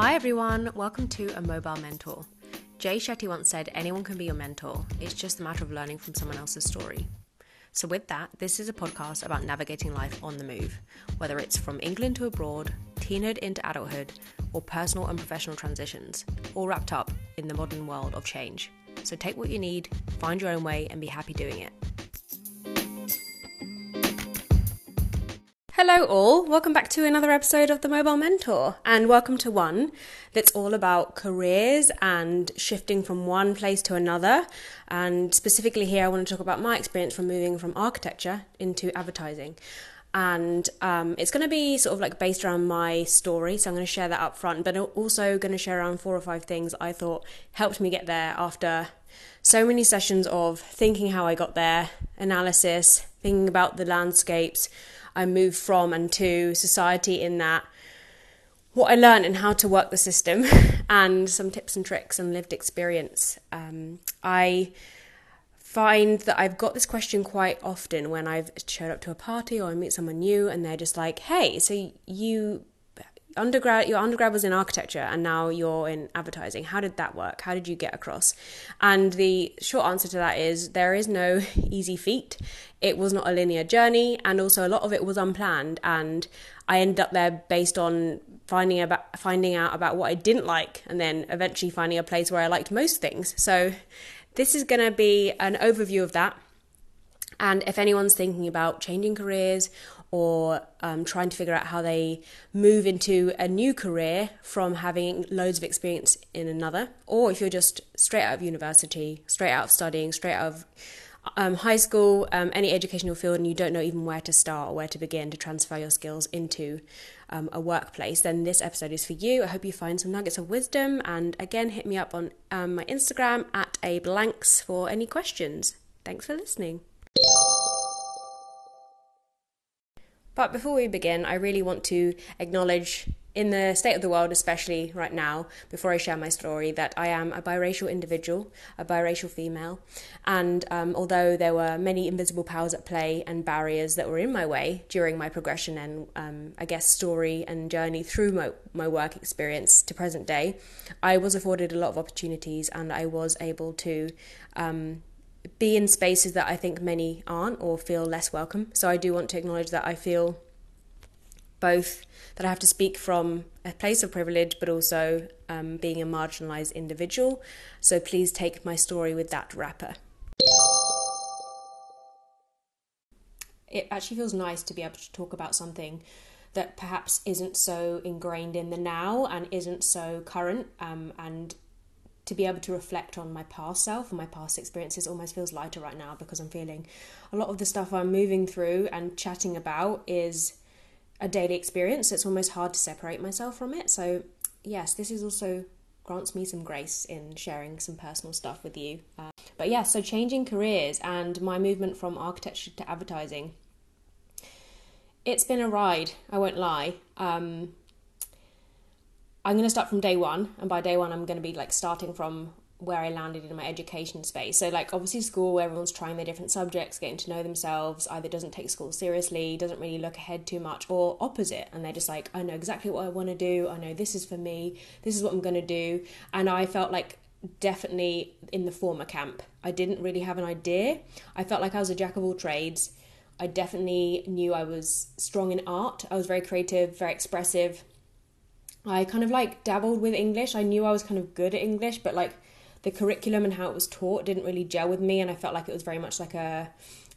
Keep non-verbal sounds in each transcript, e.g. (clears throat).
Hi everyone, welcome to A Mobile Mentor. Jay Shetty once said, Anyone can be your mentor, it's just a matter of learning from someone else's story. So, with that, this is a podcast about navigating life on the move, whether it's from England to abroad, teenhood into adulthood, or personal and professional transitions, all wrapped up in the modern world of change. So, take what you need, find your own way, and be happy doing it. Hello, all. Welcome back to another episode of The Mobile Mentor, and welcome to one that's all about careers and shifting from one place to another. And specifically, here, I want to talk about my experience from moving from architecture into advertising. And um, it's going to be sort of like based around my story, so I'm going to share that up front, but also going to share around four or five things I thought helped me get there after so many sessions of thinking how I got there, analysis, thinking about the landscapes I moved from and to society in that what I learned and how to work the system (laughs) and some tips and tricks and lived experience. Um, I find that I've got this question quite often when I've showed up to a party or I meet someone new and they're just like, hey, so you undergrad your undergrad was in architecture and now you're in advertising. How did that work? How did you get across? And the short answer to that is there is no (laughs) easy feat. It was not a linear journey and also a lot of it was unplanned and i ended up there based on finding about finding out about what i didn't like and then eventually finding a place where i liked most things. So this is going to be an overview of that. And if anyone's thinking about changing careers or um, trying to figure out how they move into a new career from having loads of experience in another, or if you're just straight out of university, straight out of studying, straight out of um, high school, um, any educational field, and you don't know even where to start or where to begin to transfer your skills into um, a workplace, then this episode is for you. I hope you find some nuggets of wisdom. And again, hit me up on um, my Instagram at a blanks for any questions. Thanks for listening. But before we begin, I really want to acknowledge in the state of the world, especially right now, before I share my story, that I am a biracial individual, a biracial female. And um, although there were many invisible powers at play and barriers that were in my way during my progression and, um, I guess, story and journey through my, my work experience to present day, I was afforded a lot of opportunities and I was able to. Um, be in spaces that I think many aren't or feel less welcome. So I do want to acknowledge that I feel both that I have to speak from a place of privilege, but also um, being a marginalized individual. So please take my story with that wrapper. It actually feels nice to be able to talk about something that perhaps isn't so ingrained in the now and isn't so current um, and to be able to reflect on my past self and my past experiences almost feels lighter right now because I'm feeling a lot of the stuff I'm moving through and chatting about is a daily experience. It's almost hard to separate myself from it. So, yes, this is also grants me some grace in sharing some personal stuff with you. Uh, but yeah, so changing careers and my movement from architecture to advertising. It's been a ride, I won't lie. Um, I'm going to start from day one, and by day one, I'm going to be like starting from where I landed in my education space. So, like, obviously, school everyone's trying their different subjects, getting to know themselves, either doesn't take school seriously, doesn't really look ahead too much, or opposite. And they're just like, I know exactly what I want to do. I know this is for me. This is what I'm going to do. And I felt like definitely in the former camp. I didn't really have an idea. I felt like I was a jack of all trades. I definitely knew I was strong in art. I was very creative, very expressive I kind of like dabbled with English. I knew I was kind of good at English, but like the curriculum and how it was taught didn't really gel with me, and I felt like it was very much like a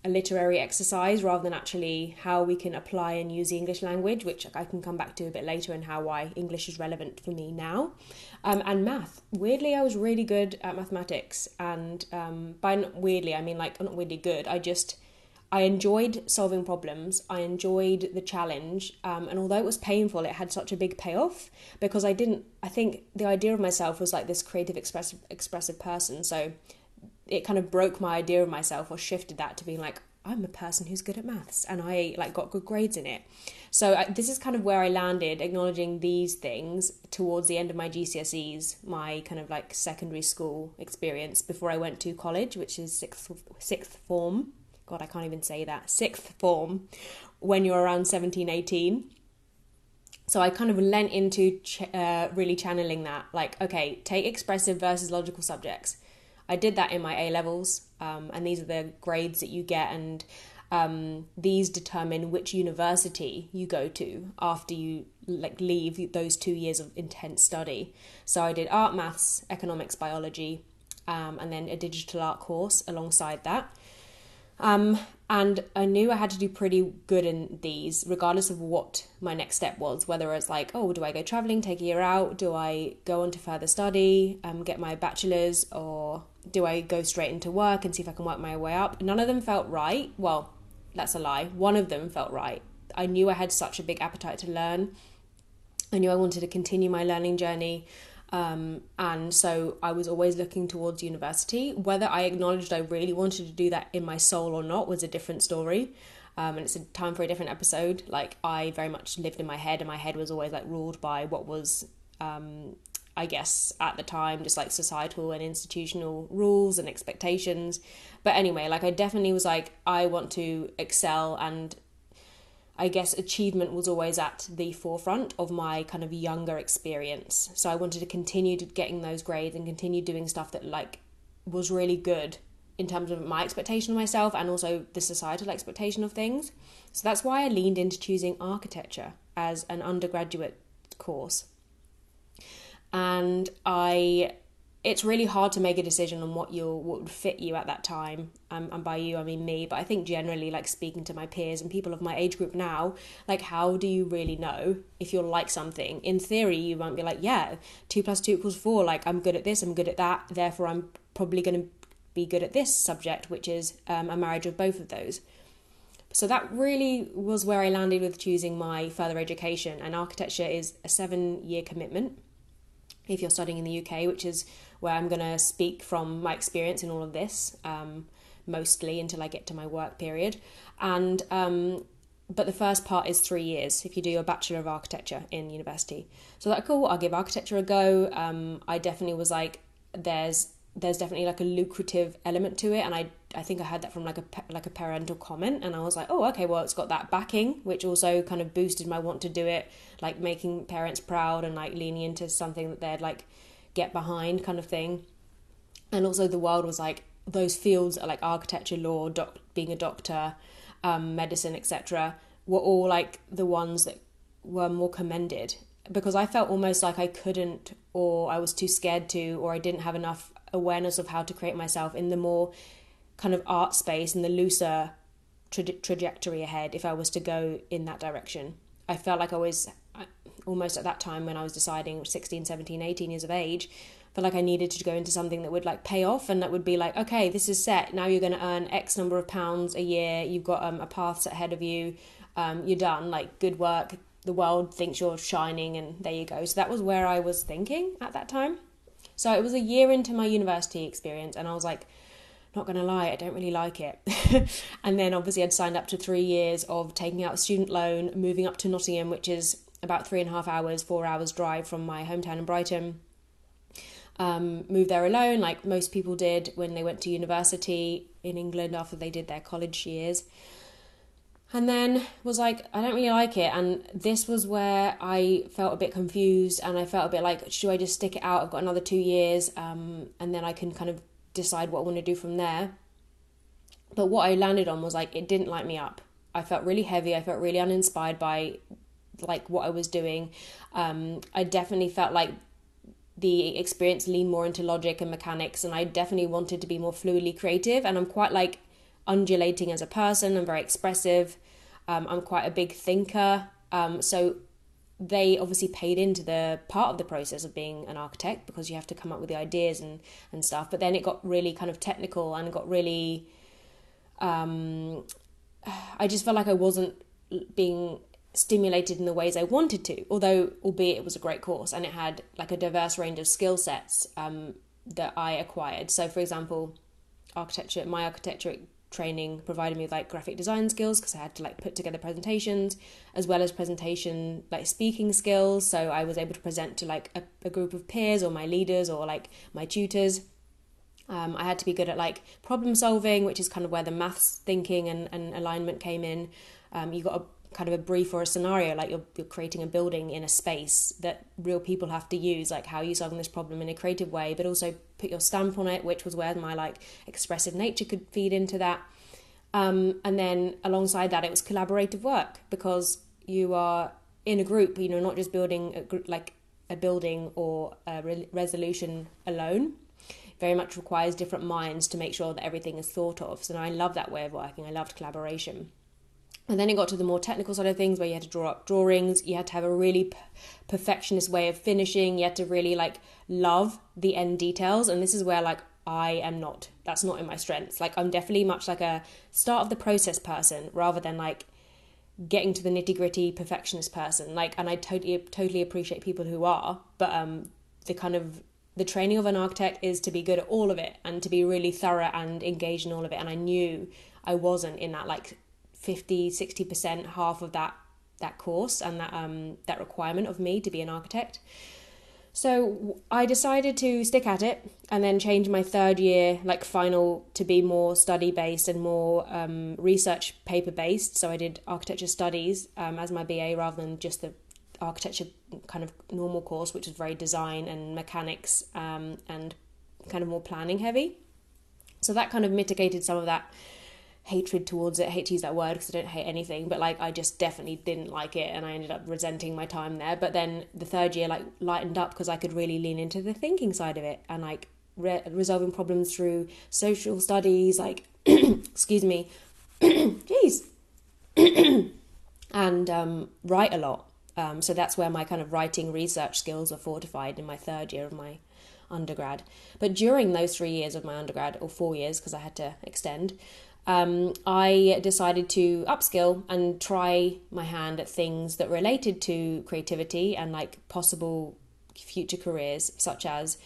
a literary exercise rather than actually how we can apply and use the English language, which I can come back to a bit later, and how why English is relevant for me now. Um, and math. Weirdly, I was really good at mathematics, and um, by weirdly, I mean like not weirdly good. I just I enjoyed solving problems. I enjoyed the challenge. Um, and although it was painful, it had such a big payoff because I didn't, I think the idea of myself was like this creative, expressive, expressive person. So it kind of broke my idea of myself or shifted that to being like, I'm a person who's good at maths and I like got good grades in it. So I, this is kind of where I landed, acknowledging these things towards the end of my GCSEs, my kind of like secondary school experience before I went to college, which is sixth sixth form. God, I can't even say that, sixth form when you're around 17, 18. So I kind of lent into ch- uh, really channeling that. Like, okay, take expressive versus logical subjects. I did that in my A levels, um, and these are the grades that you get, and um, these determine which university you go to after you like leave those two years of intense study. So I did art, maths, economics, biology, um, and then a digital art course alongside that. Um, and I knew I had to do pretty good in these, regardless of what my next step was. Whether it's like, oh, do I go traveling, take a year out? Do I go on to further study, um, get my bachelor's, or do I go straight into work and see if I can work my way up? None of them felt right. Well, that's a lie. One of them felt right. I knew I had such a big appetite to learn. I knew I wanted to continue my learning journey. Um, and so I was always looking towards university. Whether I acknowledged I really wanted to do that in my soul or not was a different story. Um, and it's a time for a different episode. Like I very much lived in my head, and my head was always like ruled by what was, um, I guess, at the time, just like societal and institutional rules and expectations. But anyway, like I definitely was like, I want to excel and I guess achievement was always at the forefront of my kind of younger experience. So I wanted to continue getting those grades and continue doing stuff that like was really good in terms of my expectation of myself and also the societal expectation of things. So that's why I leaned into choosing architecture as an undergraduate course. And I it's really hard to make a decision on what you what would fit you at that time. Um, and by you, I mean me. But I think generally, like speaking to my peers and people of my age group now, like how do you really know if you're like something? In theory, you might be like, yeah, two plus two equals four. Like I'm good at this, I'm good at that. Therefore, I'm probably going to be good at this subject, which is um, a marriage of both of those. So that really was where I landed with choosing my further education. And architecture is a seven year commitment if you're studying in the UK, which is where I'm going to speak from my experience in all of this, um, mostly until I get to my work period. And um, but the first part is three years if you do your bachelor of architecture in university. So that cool. I'll give architecture a go. Um, I definitely was like, there's there's definitely like a lucrative element to it, and I I think I heard that from like a like a parental comment, and I was like, oh okay, well it's got that backing, which also kind of boosted my want to do it, like making parents proud and like leaning into something that they'd like get behind kind of thing. And also the world was like those fields like architecture, law, doc- being a doctor, um, medicine, etc. were all like the ones that were more commended because I felt almost like I couldn't or I was too scared to or I didn't have enough awareness of how to create myself in the more kind of art space and the looser tra- trajectory ahead if I was to go in that direction. I felt like I was almost at that time when I was deciding 16, 17, 18 years of age, felt like I needed to go into something that would like pay off and that would be like, okay, this is set. Now you're going to earn X number of pounds a year. You've got um, a path set ahead of you. Um, you're done. Like good work. The world thinks you're shining, and there you go. So that was where I was thinking at that time. So it was a year into my university experience, and I was like, not going to lie, I don't really like it. (laughs) and then obviously I'd signed up to three years of taking out a student loan, moving up to Nottingham, which is about three and a half hours, four hours drive from my hometown in Brighton. Um, moved there alone, like most people did when they went to university in England after they did their college years. And then was like, I don't really like it. And this was where I felt a bit confused and I felt a bit like, should I just stick it out? I've got another two years um, and then I can kind of decide what I want to do from there. But what I landed on was like, it didn't light me up. I felt really heavy. I felt really uninspired by like what I was doing. Um, I definitely felt like the experience leaned more into logic and mechanics, and I definitely wanted to be more fluidly creative. And I'm quite like undulating as a person. I'm very expressive. Um, I'm quite a big thinker. Um, so they obviously paid into the part of the process of being an architect because you have to come up with the ideas and and stuff. But then it got really kind of technical and got really. Um, I just felt like I wasn't being stimulated in the ways I wanted to, although albeit it was a great course and it had like a diverse range of skill sets um, that I acquired. So, for example, architecture, my architecture training provided me with like graphic design skills because I had to like put together presentations as well as presentation like speaking skills. So I was able to present to like a, a group of peers or my leaders or like my tutors. Um, I had to be good at like problem solving, which is kind of where the maths thinking and, and alignment came in. Um, you got kind of a brief or a scenario like you're, you're creating a building in a space that real people have to use like how are you solving this problem in a creative way but also put your stamp on it which was where my like expressive nature could feed into that. Um, and then alongside that it was collaborative work because you are in a group you know not just building a group like a building or a re- resolution alone. Very much requires different minds to make sure that everything is thought of. So i love that way of working. I loved collaboration and then it got to the more technical side of things where you had to draw up drawings, you had to have a really p- perfectionist way of finishing, you had to really like love the end details. And this is where like I am not, that's not in my strengths. Like I'm definitely much like a start of the process person rather than like getting to the nitty gritty perfectionist person. Like, and I totally, totally appreciate people who are, but um, the kind of the training of an architect is to be good at all of it and to be really thorough and engaged in all of it. And I knew I wasn't in that like 50 60% half of that that course and that um that requirement of me to be an architect so I decided to stick at it and then change my third year, like final, to be more study based and more um, research paper based. So I did architecture studies um, as my BA rather than just the architecture kind of normal course, which is very design and mechanics um, and kind of more planning heavy. So that kind of mitigated some of that hatred towards it. I hate to use that word because I don't hate anything, but like I just definitely didn't like it, and I ended up resenting my time there. But then the third year like lightened up because I could really lean into the thinking side of it and like re- resolving problems through social studies, like (clears throat) excuse me, (clears throat) jeez, (clears throat) and um, write a lot. Um, so that's where my kind of writing research skills were fortified in my third year of my undergrad. But during those three years of my undergrad, or four years because I had to extend, um, I decided to upskill and try my hand at things that related to creativity and like possible future careers, such as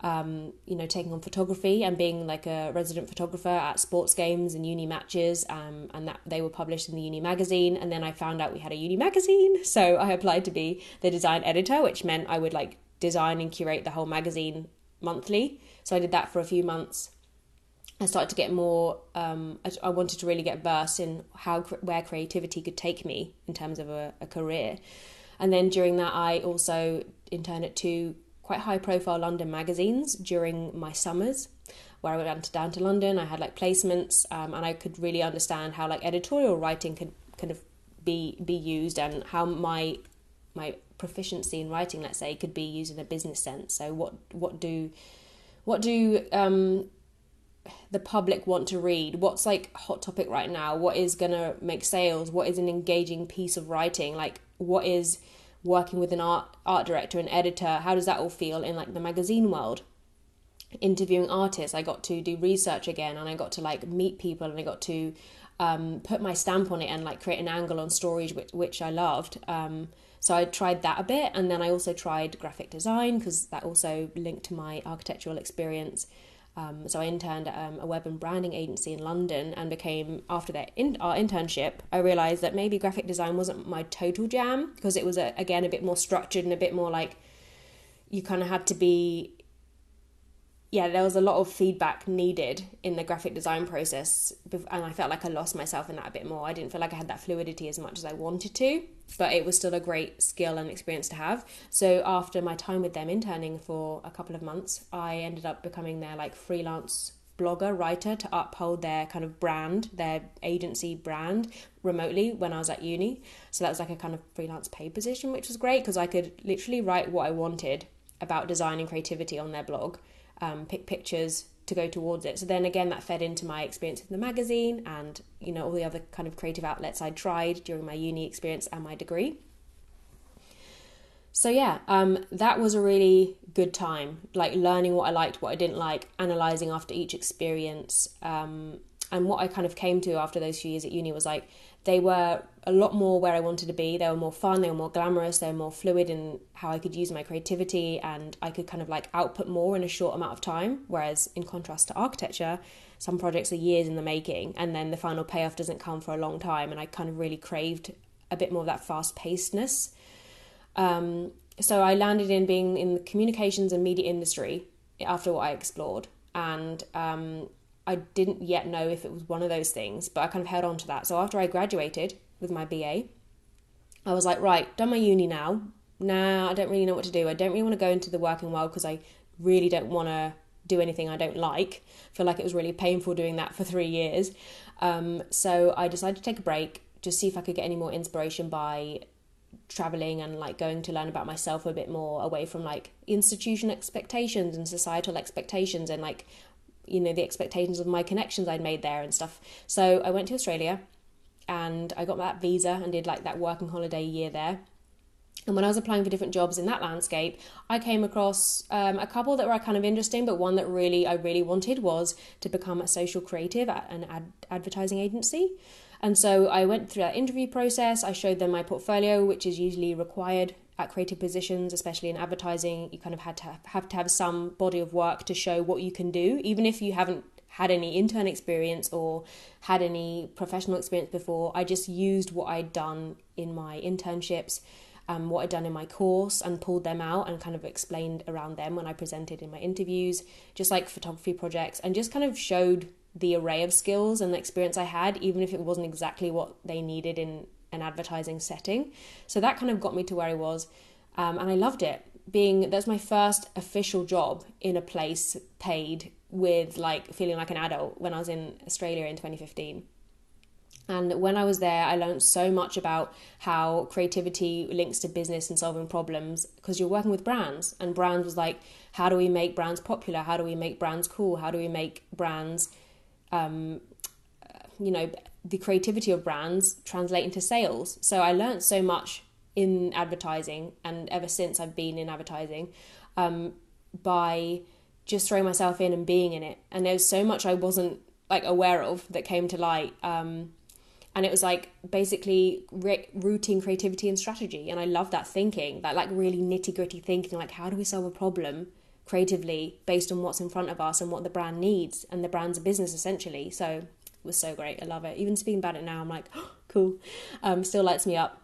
um, you know taking on photography and being like a resident photographer at sports games and uni matches, um, and that they were published in the uni magazine. And then I found out we had a uni magazine, (laughs) so I applied to be the design editor, which meant I would like design and curate the whole magazine monthly. So I did that for a few months I started to get more. Um, I, I, wanted to really get versed in how where creativity could take me in terms of a, a career, and then during that, I also interned at two quite high profile London magazines during my summers, where I went down to London. I had like placements, um, and I could really understand how like editorial writing could kind of be be used, and how my my proficiency in writing, let's say, could be used in a business sense. So what what do what do um, the public want to read? What's like hot topic right now? What is going to make sales? What is an engaging piece of writing? Like what is working with an art art director and editor? How does that all feel in like the magazine world? Interviewing artists i got to do research again and i got to like meet people and i got to um, put my stamp on it and like create an angle on stories which, which i loved. Um, so i tried that a bit and then i also tried graphic design because that also linked to my architectural experience um, so I interned at um, a web and branding agency in London and became after that in our internship I realized that maybe graphic design wasn't my total jam because it was a, again a bit more structured and a bit more like you kind of had to be yeah, there was a lot of feedback needed in the graphic design process, and I felt like I lost myself in that a bit more. I didn't feel like I had that fluidity as much as I wanted to, but it was still a great skill and experience to have. So after my time with them interning for a couple of months, I ended up becoming their like freelance blogger writer to uphold their kind of brand, their agency brand remotely when I was at uni. So that was like a kind of freelance paid position, which was great because I could literally write what I wanted about design and creativity on their blog um, pick pictures to go towards it. So then again, that fed into my experience in the magazine and you know all the other kind of creative outlets I tried during my uni experience and my degree. So yeah, um, that was a really good time, like learning what I liked, what I didn't like, analyzing after each experience, um, and what I kind of came to after those few years at uni was like they were a lot more where I wanted to be. They were more fun, they were more glamorous, they were more fluid in how I could use my creativity and I could kind of like output more in a short amount of time. Whereas in contrast to architecture, some projects are years in the making and then the final payoff doesn't come for a long time. And I kind of really craved a bit more of that fast pacedness. Um, so I landed in being in the communications and media industry after what I explored. And um, I didn't yet know if it was one of those things, but I kind of held on to that. So after I graduated with my BA, I was like, right, done my uni now. Nah, I don't really know what to do. I don't really want to go into the working world because I really don't want to do anything I don't like. I feel like it was really painful doing that for three years. Um, so I decided to take a break, just see if I could get any more inspiration by traveling and like going to learn about myself a bit more away from like institution expectations and societal expectations and like you know the expectations of my connections I'd made there and stuff. So I went to Australia and I got that visa and did like that working holiday year there. And when I was applying for different jobs in that landscape, I came across um, a couple that were kind of interesting, but one that really I really wanted was to become a social creative at an ad- advertising agency. And so I went through that interview process. I showed them my portfolio, which is usually required at creative positions, especially in advertising. You kind of had to have to have some body of work to show what you can do, even if you haven't had any intern experience or had any professional experience before. I just used what I'd done in my internships, um, what I'd done in my course, and pulled them out and kind of explained around them when I presented in my interviews, just like photography projects, and just kind of showed the array of skills and the experience I had, even if it wasn't exactly what they needed in an advertising setting. So that kind of got me to where I was, um, and I loved it. Being that's my first official job in a place paid with like feeling like an adult when I was in Australia in 2015. And when I was there, I learned so much about how creativity links to business and solving problems because you're working with brands. And brands was like, how do we make brands popular? How do we make brands cool? How do we make brands um, you know, the creativity of brands translate into sales. So I learned so much in advertising, and ever since I've been in advertising, um, by just throwing myself in and being in it. And there's so much I wasn't like aware of that came to light. Um, and it was like basically re- routine creativity and strategy. And I love that thinking, that like really nitty gritty thinking, like how do we solve a problem creatively based on what's in front of us and what the brand needs and the brand's a business essentially so was so great. I love it. Even speaking about it now i'm like oh, (gasps) cool. Um, still lights me up.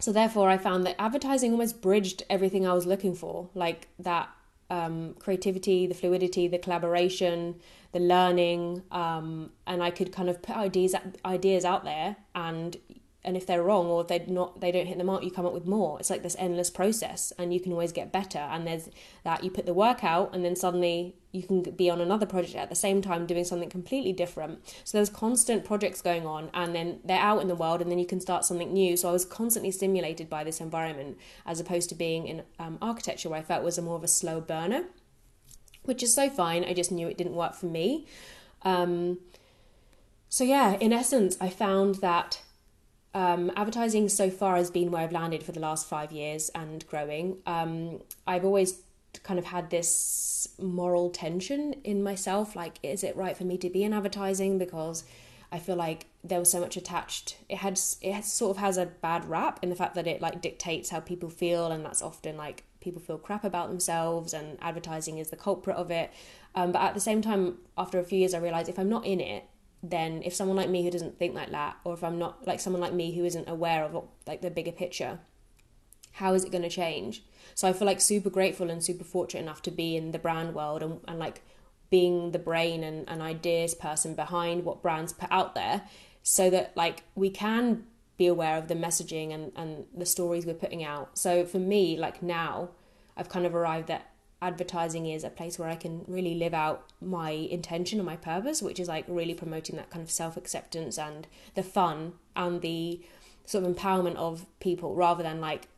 So therefore i found that advertising almost bridged everything i was looking for. Like that um, creativity the fluidity the collaboration the learning um, and i could kind of put ideas ideas out there and and if they're wrong or they not they don't hit the mark you come up with more. It's like this endless process and you can always get better. And there's that you put the work out and then suddenly you can be on another project at the same time doing something completely different. So there's constant projects going on and then they're out in the world and then you can start something new. So i was constantly stimulated by this environment as opposed to being in um, architecture where i felt was a more of a slow burner which is so fine. I just knew it didn't work for me. Um, so yeah in essence i found that um, advertising so far has been where I've landed for the last five years and growing. Um, I've always kind of had this moral tension in myself like, is it right for me to be in advertising? Because I feel like there was so much attached. It had it sort of has a bad rap in the fact that it like dictates how people feel, and that's often like people feel crap about themselves, and advertising is the culprit of it. Um, but at the same time, after a few years, I realized if I'm not in it, then if someone like me who doesn't think like that or if i'm not like someone like me who isn't aware of like the bigger picture how is it going to change? So i feel like super grateful and super fortunate enough to be in the brand world and, and like being the brain and, and ideas person behind what brands put out there so that like we can be aware of the messaging and, and the stories we're putting out. So for me like now i've kind of arrived at advertising is a place where I can really live out my intention and my purpose, which is like really promoting that kind of self acceptance and the fun and the sort of empowerment of people rather than like,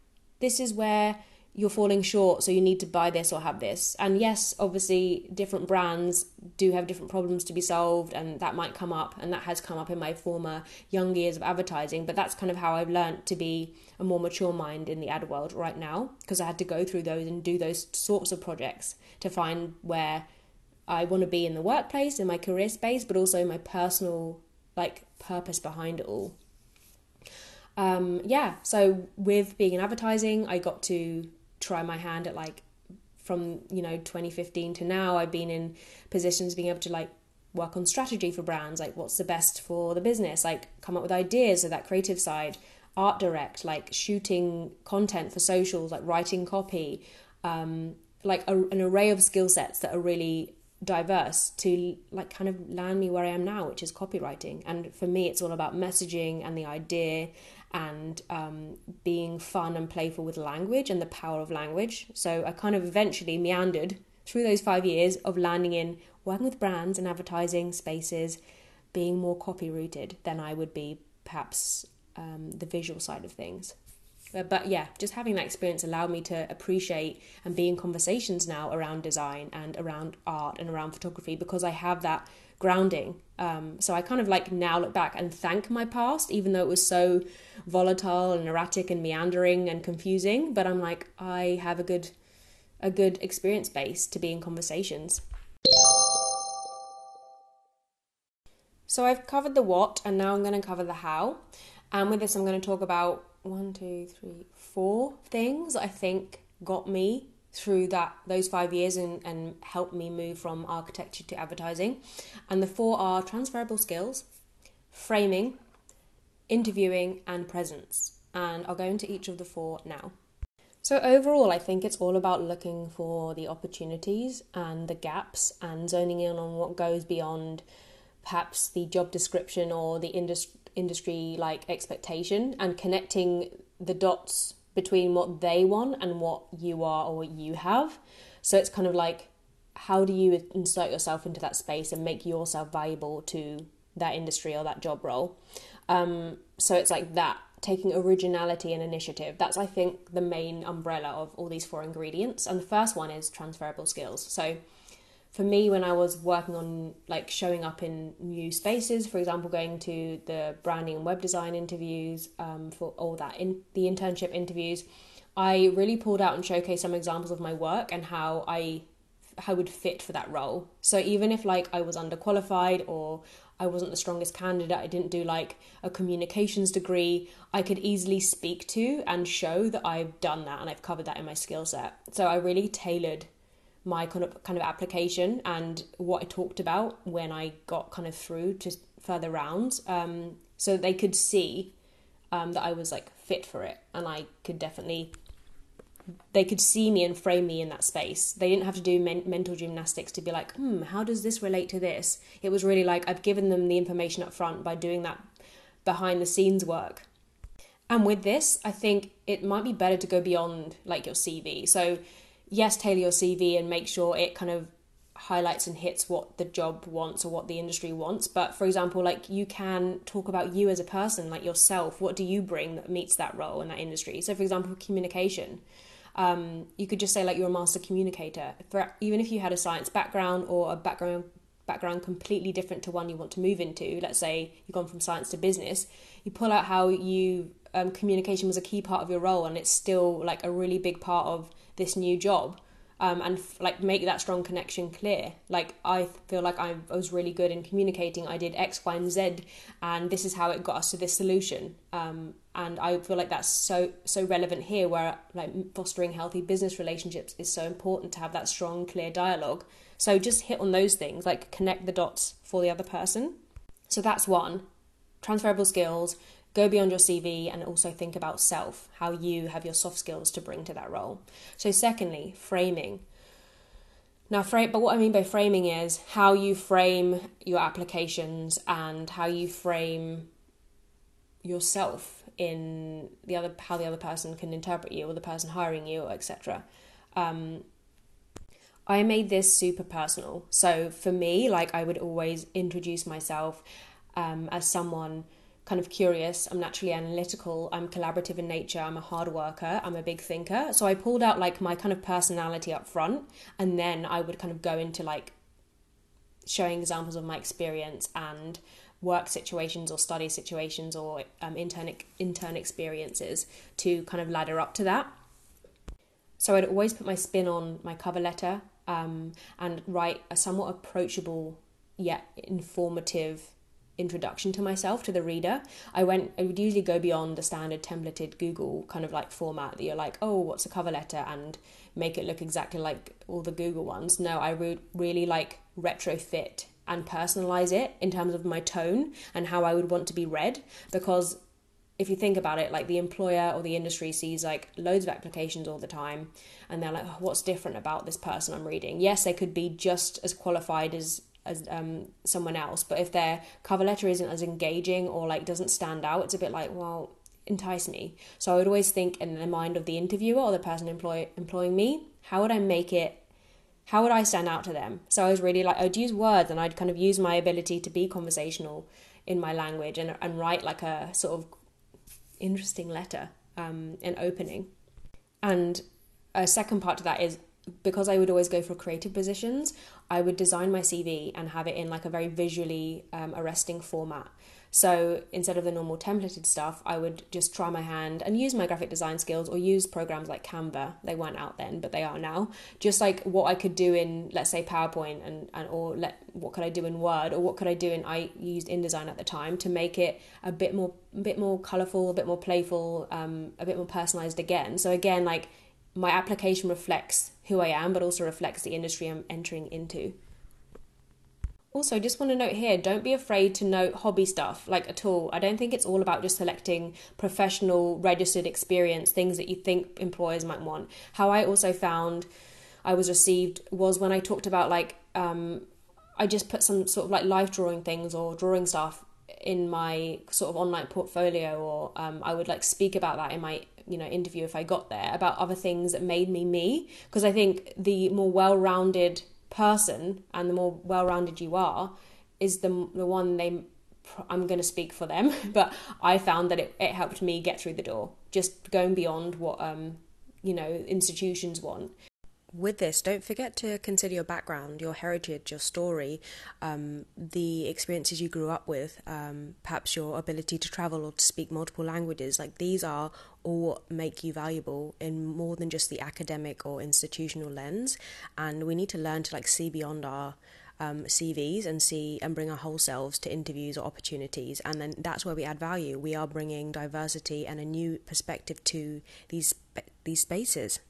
this is where you're falling short, so you need to buy this or have this. And yes, obviously, different brands do have different problems to be solved, and that might come up, and that has come up in my former young years of advertising. But that's kind of how I've learned to be a more mature mind in the ad world right now, because I had to go through those and do those sorts of projects to find where I want to be in the workplace, in my career space, but also my personal like purpose behind it all. Um, yeah, so with being in advertising, I got to try my hand at like from you know 2015 to now i've been in positions being able to like work on strategy for brands like what's the best for the business like come up with ideas of that creative side art direct like shooting content for socials like writing copy um, like a, an array of skill sets that are really diverse to like kind of land me where I am now, which is copywriting. And for me, it's all about messaging and the idea and um, being fun and playful with language and the power of language. So I kind of eventually meandered through those five years of landing in working with brands and advertising spaces, being more copy rooted than I would be perhaps um, the visual side of things. But, but yeah, just having that experience allowed me to appreciate and be in conversations now around design and around art and around photography because I have that grounding. Um, so I kind of like now look back and thank my past, even though it was so volatile and erratic and meandering and confusing. But I'm like, I have a good, a good experience base to be in conversations. So I've covered the what, and now I'm going to cover the how. And with this, I'm going to talk about one, two, three, four things I think got me through that those five years and, and helped me move from architecture to advertising. And the four are transferable skills, framing, interviewing, and presence. And I'll go into each of the four now. So, overall, I think it's all about looking for the opportunities and the gaps and zoning in on what goes beyond perhaps the job description or the industry industry like expectation and connecting the dots between what they want and what you are or what you have. So it's kind of like how do you insert yourself into that space and make yourself valuable to that industry or that job role? Um, so it's like that taking originality and initiative. That's I think the main umbrella of all these four ingredients. And the first one is transferable skills. So for me when I was working on like showing up in new spaces, for example, going to the branding and web design interviews, um, for all that in the internship interviews, I really pulled out and showcased some examples of my work and how I how I would fit for that role. So even if like I was underqualified or I wasn't the strongest candidate, I didn't do like a communications degree, I could easily speak to and show that I've done that and I've covered that in my skill set. So I really tailored my kind of kind of application and what I talked about when I got kind of through to further rounds, um, so they could see um, that I was like fit for it, and I could definitely they could see me and frame me in that space. They didn't have to do men- mental gymnastics to be like, hmm, how does this relate to this? It was really like I've given them the information up front by doing that behind the scenes work. And with this, I think it might be better to go beyond like your CV. So yes, tailor your CV and make sure it kind of highlights and hits what the job wants or what the industry wants. But for example, like you can talk about you as a person, like yourself. What do you bring that meets that role in that industry? So, for example, communication. Um, you could just say like you're a master communicator. For even if you had a science background or a background background completely different to one you want to move into. Let's say you've gone from science to business. You pull out how you um, communication was a key part of your role, and it's still like a really big part of this new job um, and f- like make that strong connection clear. Like I feel like I was really good in communicating. I did X, Y, and Z, and this is how it got us to this solution. Um, and I feel like that's so so relevant here, where like fostering healthy business relationships is so important to have that strong, clear dialogue. So just hit on those things, like connect the dots for the other person. So that's one transferable skills, go beyond your CV and also think about self, how you have your soft skills to bring to that role. So, secondly, framing. Now, frame, but what I mean by framing is how you frame your applications and how you frame yourself in the other, how the other person can interpret you or the person hiring you, etc. Um, I made this super personal. So for me, like I would always introduce myself um, as someone kind of curious, I'm naturally analytical, I'm collaborative in nature, I'm a hard worker, I'm a big thinker. So I pulled out like my kind of personality up front and then I would kind of go into like showing examples of my experience and work situations or study situations or um, intern intern experiences to kind of ladder up to that. So I'd always put my spin on my cover letter um, and write a somewhat approachable yet informative introduction to myself to the reader. I went i would usually go beyond the standard templated google kind of like format that you're like oh what's a cover letter? and make it look exactly like all the google ones. No i would really like retrofit and personalize it in terms of my tone and how i would want to be read because if you think about it like the employer or the industry sees like loads of applications all the time and they're like oh, what's different about this person i'm reading? Yes they could be just as qualified as as um, someone else. But if their cover letter isn't as engaging or like doesn't stand out, it's a bit like, well, entice me. So I would always think in the mind of the interviewer or the person employ, employing me, how would I make it how would I stand out to them? So I was really like I'd use words and I'd kind of use my ability to be conversational in my language and and write like a sort of interesting letter, um, an opening. And a second part to that is because I would always go for creative positions, I would design my CV and have it in like a very visually um, arresting format. So instead of the normal templated stuff, I would just try my hand and use my graphic design skills or use programs like Canva. They weren't out then, but they are now. Just like what I could do in, let's say, PowerPoint and, and or let what could I do in Word or what could I do in I used InDesign at the time to make it a bit more a bit more colourful, a bit more playful, um, a bit more personalized again. So again, like my application reflects who I am, but also reflects the industry I'm entering into. Also, just want to note here don't be afraid to note hobby stuff, like at all. I don't think it's all about just selecting professional, registered experience, things that you think employers might want. How I also found I was received was when I talked about, like, um, I just put some sort of like life drawing things or drawing stuff in my sort of online portfolio, or um, I would like speak about that in my you know interview if I got there about other things that made me me. Because I think the more well-rounded person and the more well-rounded you are is the the one they I'm going to speak for them. (laughs) But I found that it, it helped me get through the door just going beyond what um you know institutions want with this, don't forget to consider your background, your heritage, your story, um, the experiences you grew up with, um, perhaps your ability to travel or to speak multiple languages. Like these are all make you valuable in more than just the academic or institutional lens. And we need to learn to like see beyond our um, CVs and see and bring our whole selves to interviews or opportunities. And then that's where we add value. We are bringing diversity and a new perspective to these these spaces.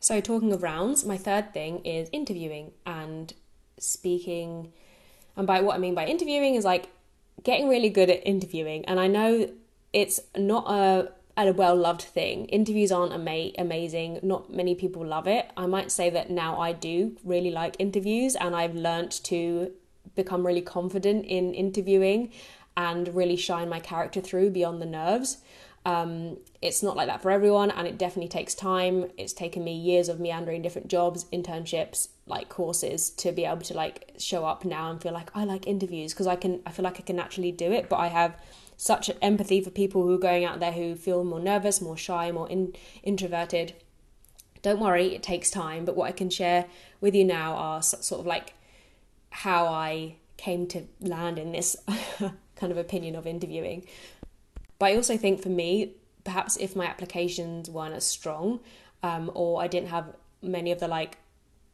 So, talking of rounds, my third thing is interviewing and speaking. And by what I mean by interviewing is like getting really good at interviewing. And I know it's not a a well loved thing. Interviews aren't ama- amazing. Not many people love it. I might say that now I do really like interviews, and I've learnt to become really confident in interviewing and really shine my character through beyond the nerves. Um, it's not like that for everyone, and it definitely takes time. It's taken me years of meandering different jobs, internships, like courses to be able to like show up now and feel like I like interviews because I can. I feel like I can naturally do it, but I have such empathy for people who are going out there who feel more nervous, more shy, more in, introverted. Don't worry, it takes time. But what I can share with you now are sort of like how I came to land in this (laughs) kind of opinion of interviewing. But I also think for me, perhaps if my applications weren't as strong, um, or I didn't have many of the like,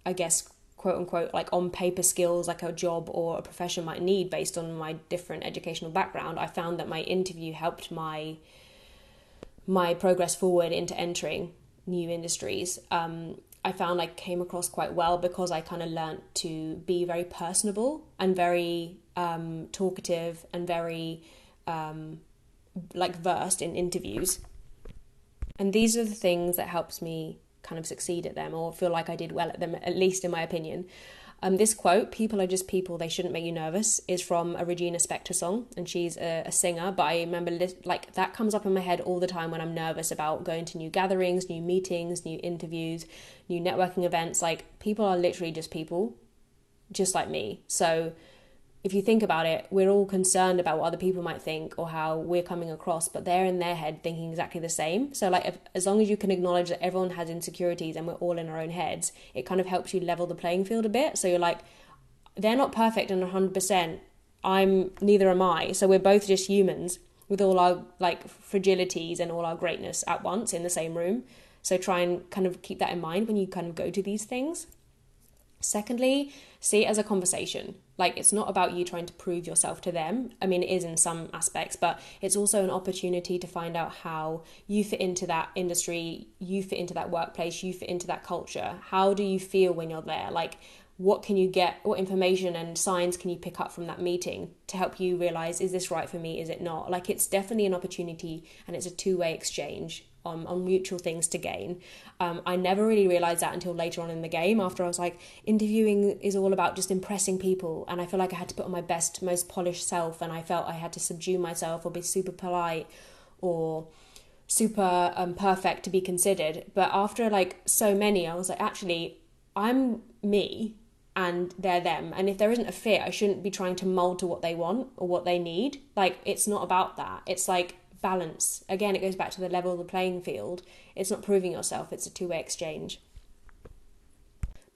I guess quote unquote like on paper skills like a job or a profession might need based on my different educational background i found that my interview helped my my progress forward into entering new industries. Um, i found i came across quite well because i kind of learnt to be very personable and very um, talkative and very um, like versed in interviews. And these are the things that helps me kind of succeed at them or feel like I did well at them, at least in my opinion. Um, this quote, people are just people, they shouldn't make you nervous, is from a Regina Spektor song, and she's a, a singer. But I remember, like, that comes up in my head all the time when I'm nervous about going to new gatherings, new meetings, new interviews, new networking events. Like, people are literally just people, just like me. So, if you think about it, we're all concerned about what other people might think or how we're coming across, but they're in their head thinking exactly the same. So, like, if, as long as you can acknowledge that everyone has insecurities and we're all in our own heads, it kind of helps you level the playing field a bit. So, you're like, they're not perfect and 100%. I'm neither am I. So, we're both just humans with all our like fragilities and all our greatness at once in the same room. So, try and kind of keep that in mind when you kind of go to these things. Secondly, see it as a conversation. Like it's not about you trying to prove yourself to them. I mean, it is in some aspects, but it's also an opportunity to find out how you fit into that industry, you fit into that workplace, you fit into that culture. How do you feel when you're there? Like, what can you get, what information and signs can you pick up from that meeting to help you realize, is this right for me? Is it not? Like, it's definitely an opportunity and it's a two way exchange um, on mutual things to gain. Um, I never really realized that until later on in the game. After I was like, interviewing is all about just impressing people, and I feel like I had to put on my best, most polished self, and I felt I had to subdue myself or be super polite or super um, perfect to be considered. But after like so many, I was like, actually, I'm me and they're them. And if there isn't a fit, I shouldn't be trying to mold to what they want or what they need. Like, it's not about that. It's like balance. Again, it goes back to the level of the playing field. It's not proving yourself, it's a two way exchange.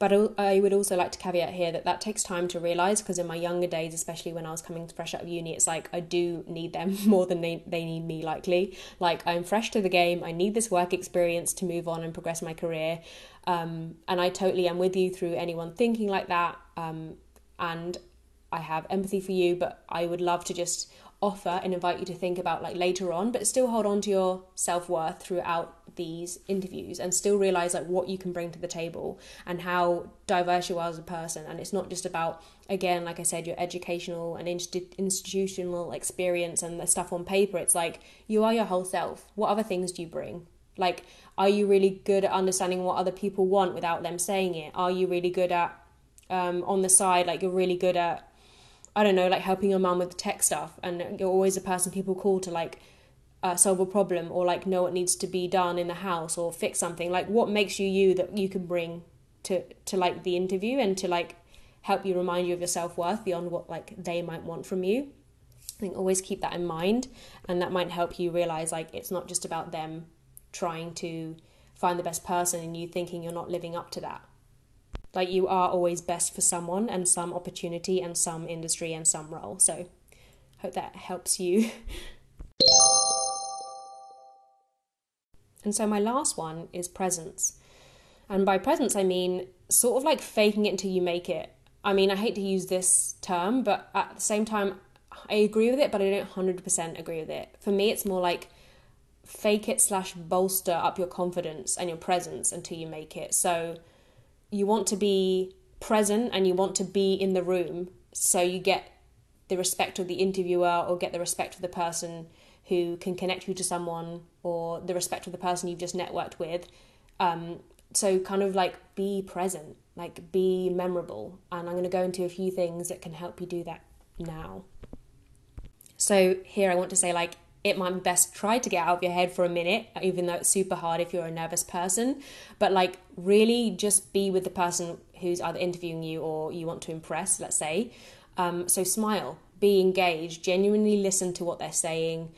But I would also like to caveat here that that takes time to realize because in my younger days, especially when I was coming fresh out of uni, it's like I do need them (laughs) more than they, they need me, likely. Like I'm fresh to the game, I need this work experience to move on and progress my career. Um, and I totally am with you through anyone thinking like that. Um, and I have empathy for you, but I would love to just offer and invite you to think about like later on but still hold on to your self-worth throughout these interviews and still realize like what you can bring to the table and how diverse you are as a person. And it's not just about again like i said your educational and institutional experience and the stuff on paper. It's like you are your whole self. What other things do you bring? Like are you really good at understanding what other people want without them saying it? Are you really good at um, on the side like you're really good at I don't know, like helping your mum with the tech stuff, and you're always a person people call to like uh, solve a problem or like know what needs to be done in the house or fix something. Like, what makes you you that you can bring to to like the interview and to like help you remind you of your self worth beyond what like they might want from you. I think always keep that in mind, and that might help you realize like it's not just about them trying to find the best person and you thinking you're not living up to that. Like you are always best for someone and some opportunity and some industry and some role. So hope that helps you. and so my last one is presence. And by presence I mean sort of like faking it until you make it. I mean, I hate to use this term, but at the same time I agree with it, but I don't 100% agree with it. For me, it's more like fake it slash bolster up your confidence and your presence until you make it. So you want to be present and you want to be in the room so you get the respect of the interviewer or get the respect of the person who can connect you to someone or the respect of the person you've just networked with. Um, so kind of like be present like be memorable. And i'm going to go into a few things that can help you do that now. So here i want to say like it might be best try to get out of your head for a minute, even though it's super hard if you're a nervous person. But like, really just be with the person who's either interviewing you or you want to impress, let's say. Um, so smile, be engaged, genuinely listen to what they're saying,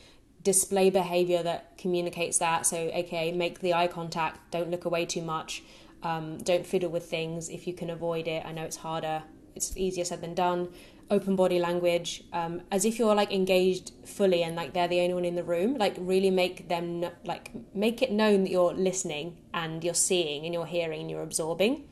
display behavior that communicates that. So, aka, make the eye contact, don't look away too much, um, don't fiddle with things if you can avoid it. I know it's harder, it's easier said than done open body language um, as if you're like engaged fully and like they're the only one in the room like really make them like make it known that you're listening and you're seeing and you're hearing and you're absorbing.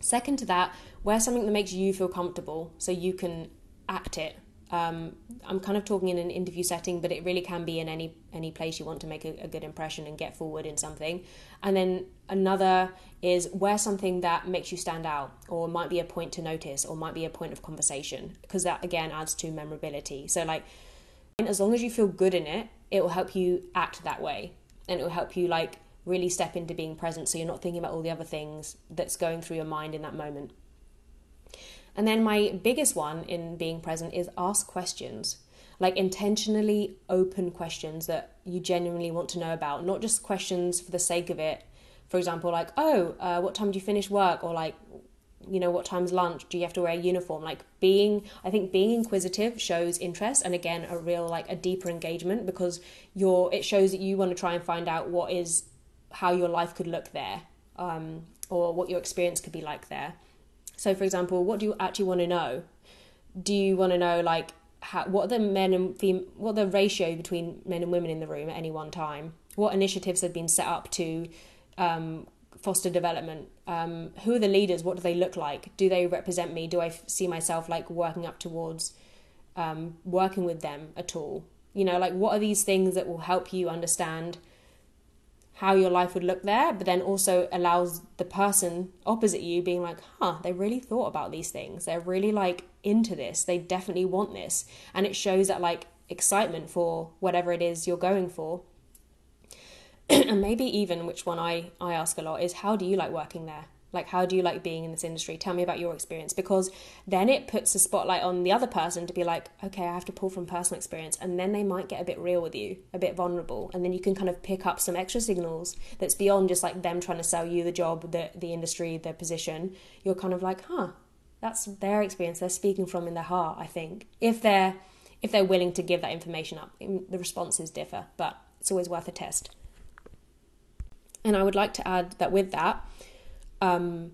Second to that wear something that makes you feel comfortable so you can act it um, I'm kind of talking in an interview setting, but it really can be in any any place you want to make a, a, good impression and get forward in something. And then another is wear something that makes you stand out, or might be a point to notice, or might be a point of conversation, because that again adds to memorability. So like, as long as you feel good in it, it will help you act that way, and it will help you like really step into being present. So you're not thinking about all the other things that's going through your mind in that moment. And then my biggest one in being present is ask questions. Like intentionally open questions that you genuinely want to know about, not just questions for the sake of it. For example, like, oh, uh, what time do you finish work? Or like, you know, what time's lunch? Do you have to wear a uniform? Like being, I think being inquisitive shows interest and again, a real, like a deeper engagement because you're, it shows that you want to try and find out what is, how your life could look there um, or what your experience could be like there. So, for example, what do you actually want to know? Do you want to know like how, what are the men and fem- what the ratio between men and women in the room at any one time? What initiatives have been set up to um, foster development? Um, who are the leaders? What do they look like? Do they represent me? Do I f- see myself like working up towards um, working with them at all? You know, like what are these things that will help you understand how your life would look there, but then also allows the person opposite you being like, huh, they really thought about these things. They're really like into this. They definitely want this. And it shows that like excitement for whatever it is you're going for. (clears throat) and maybe even which one I, I ask a lot is how do you like working there? Like, how do you like being in this industry? Tell me about your experience because then it puts a spotlight on the other person to be like, okay, I have to pull from personal experience. And then they might get a bit real with you, a bit vulnerable. And then you can kind of pick up some extra signals that's beyond just like them trying to sell you the job, the, the industry, the position. You're kind of like, huh, that's their experience. They're speaking from in their heart, I think. If they're if they're willing to give that information up, mm, the responses differ, but it's always worth a test. And I would like to add that with that, um,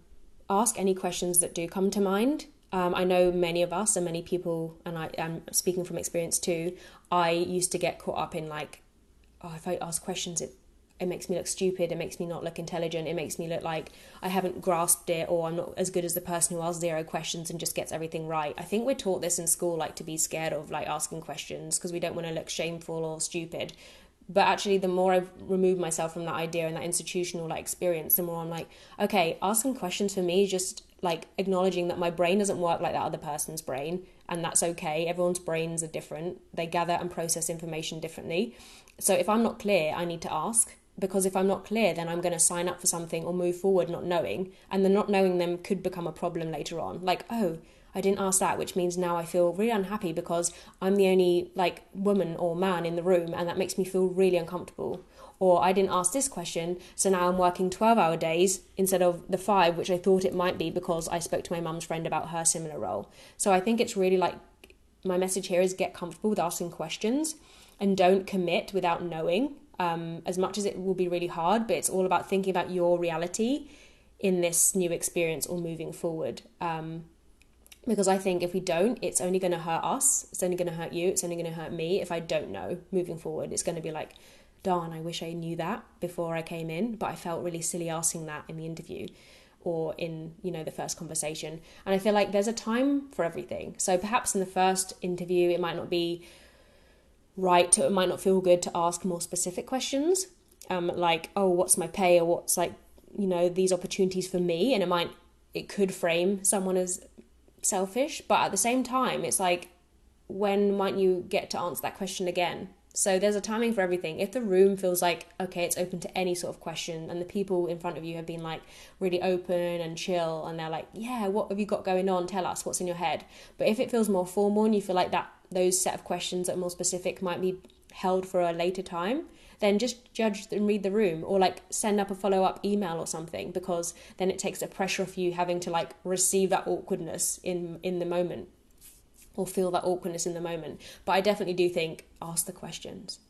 ask any questions that do come to mind. Um, I know many of us and many people, and I am speaking from experience too. I used to get caught up in like, oh, if I ask questions, it it makes me look stupid. It makes me not look intelligent. It makes me look like I haven't grasped it, or I'm not as good as the person who asks zero questions and just gets everything right. I think we're taught this in school, like to be scared of like asking questions because we don't want to look shameful or stupid but actually the more i've removed myself from that idea and that institutional like experience the more i'm like okay asking questions for me just like acknowledging that my brain doesn't work like that other person's brain and that's okay. Everyone's brains are different. They gather and process information differently. So if i'm not clear i need to ask because if i'm not clear then i'm going to sign up for something or move forward not knowing and the not knowing them could become a problem later on. Like oh I didn't ask that, which means now I feel really unhappy because I'm the only like woman or man in the room and that makes me feel really uncomfortable. Or I didn't ask this question, so now I'm working 12 hour days instead of the five, which I thought it might be because I spoke to my mum's friend about her similar role. So I think it's really like my message here is get comfortable with asking questions and don't commit without knowing. Um, as much as it will be really hard, but it's all about thinking about your reality in this new experience or moving forward. Um, because I think if we don't, it's only going to hurt us. It's only going to hurt you. It's only going to hurt me. If I don't know moving forward, it's going to be like, darn, I wish I knew that before I came in, but I felt really silly asking that in the interview or in you know the first conversation and i feel like there's a time for everything so perhaps in the first interview it might not be right to, it might not feel good to ask more specific questions um, like oh what's my pay or what's like you know these opportunities for me and it might it could frame someone as selfish, but at the same time, it's like, when might you get to answer that question again? So there's a timing for everything. If the room feels like, okay, it's open to any sort of question, and the people in front of you have been like really open and chill, and they're like, yeah, what have you got going on? Tell us what's in your head. But if it feels more formal and you feel like that, those set of questions that are more specific might be held for a later time, then just judge and read the room or like send up a follow up email or something because then it takes the pressure off you having to like receive that awkwardness in in the moment or feel that awkwardness in the moment. But I definitely do think ask the questions.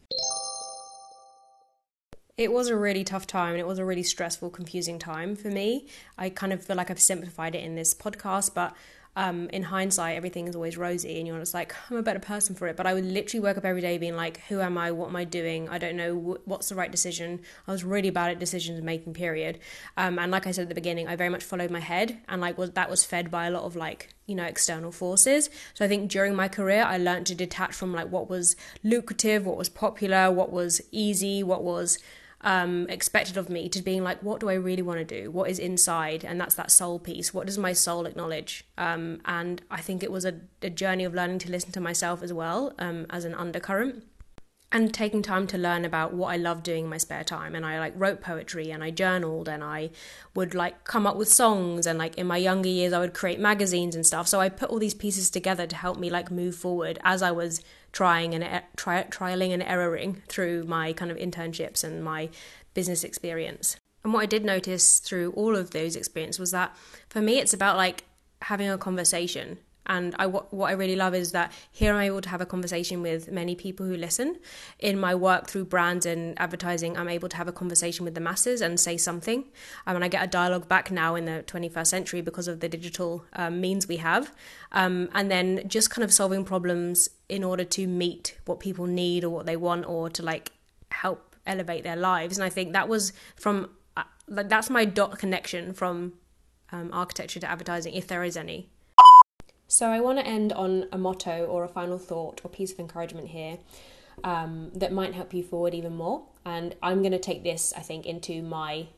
It was a really tough time and it was a really stressful, confusing time for me. I kind of feel like I've simplified it in this podcast, but um, in hindsight, everything is always rosy, and you're just like, I'm a better person for it. But I would literally wake up every day being like, Who am I? What am I doing? I don't know what's the right decision. I was really bad at decisions making. Period. Um, and like I said at the beginning, I very much followed my head, and like was that was fed by a lot of like you know external forces. So I think during my career, I learned to detach from like what was lucrative, what was popular, what was easy, what was um, expected of me to being like, what do I really want to do? What is inside? And that's that soul piece. What does my soul acknowledge? Um, and I think it was a, a, journey of learning to listen to myself as well um, as an undercurrent and taking time to learn about what I love doing in my spare time. And I like wrote poetry and I journaled and I would like come up with songs and like in my younger years I would create magazines and stuff. So I put all these pieces together to help me like move forward as I was trying and tri- trialing and erroring through my kind of internships and my business experience. And what I did notice through all of those experiences was that for me it's about like having a conversation and I what, what I really love is that here I'm able to have a conversation with many people who listen. In my work through brands and advertising, I'm able to have a conversation with the masses and say something. Um, and I get a dialogue back now in the 21st century because of the digital um, means we have. Um, and then just kind of solving problems in order to meet what people need or what they want or to like help elevate their lives. And I think that was from uh, like that's my dot connection from um, architecture to advertising, if there is any. So I want to end on a motto or a final thought or piece of encouragement here um, that might help you forward even more. And I'm going to take this, I think, into my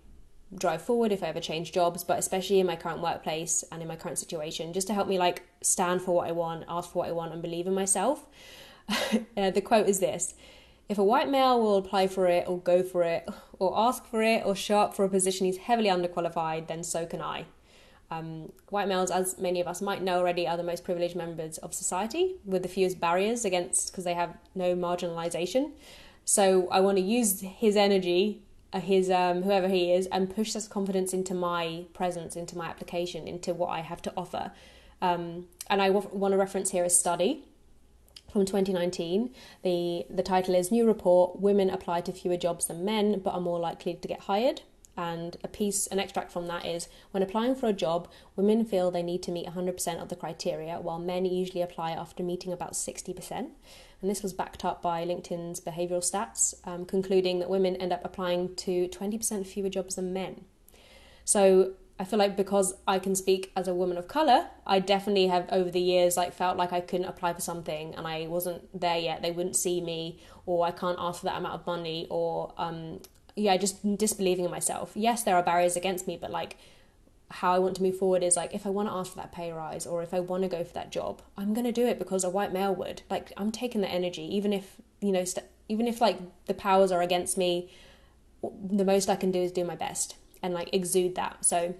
drive forward if I ever change jobs, but especially in my current workplace and in my current situation, just to help me like stand for what I want, ask for what I want, and believe in myself. (laughs) uh, the quote is this If a white male will apply for it or go for it or ask for it or show up for a position he's heavily underqualified, then so can I. Um, white males, as many of us might know already, are the most privileged members of society with the fewest barriers against because they have no marginalization. So I want to use his energy, uh, his um, whoever he is, and push this confidence into my presence, into my application, into what I have to offer. Um, and I w- want to reference here a study from 2019. The the title is New Report: Women apply to fewer jobs than men, but are more likely to get hired and a piece, an extract from that is when applying for a job, women feel they need to meet 100% of the criteria, while men usually apply after meeting about 60%. And this was backed up by LinkedIn's behavioral stats, um, concluding that women end up applying to 20% fewer jobs than men. So I feel like because I can speak as a woman of color, I definitely have over the years like felt like I couldn't apply for something and I wasn't there yet. They wouldn't see me, or I can't ask for that amount of money, or um, yeah, just disbelieving in myself. Yes, there are barriers against me, but like how I want to move forward is like if I want to ask for that pay rise or if I want to go for that job, I'm going to do it because a white male would. Like I'm taking the energy even if, you know, st- even if like the powers are against me, the most I can do is do my best and like exude that. So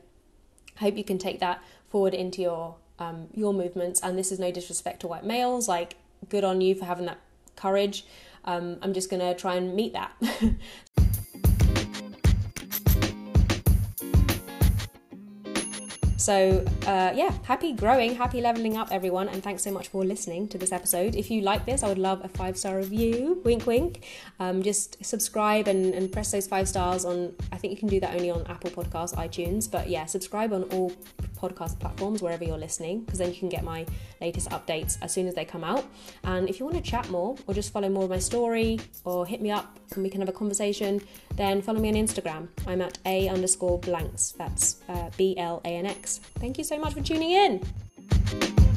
I hope you can take that forward into your um, your movements and this is no disrespect to white males, like good on you for having that courage. Um, I'm just going to try and meet that. (laughs) So, uh, yeah, happy growing, happy leveling up, everyone, and thanks so much for listening to this episode. If you like this, I would love a five star review. Wink, wink. Um, just subscribe and, and press those five stars on. I think you can do that only on Apple Podcasts, iTunes, but yeah, subscribe on all podcast platforms wherever you're listening because then you can get my latest updates as soon as they come out. And if you want to chat more or just follow more of my story or hit me up and we can have a conversation, then follow me on Instagram. I'm at a underscore blanks. That's uh, B L A N X. Thank you so much for tuning in.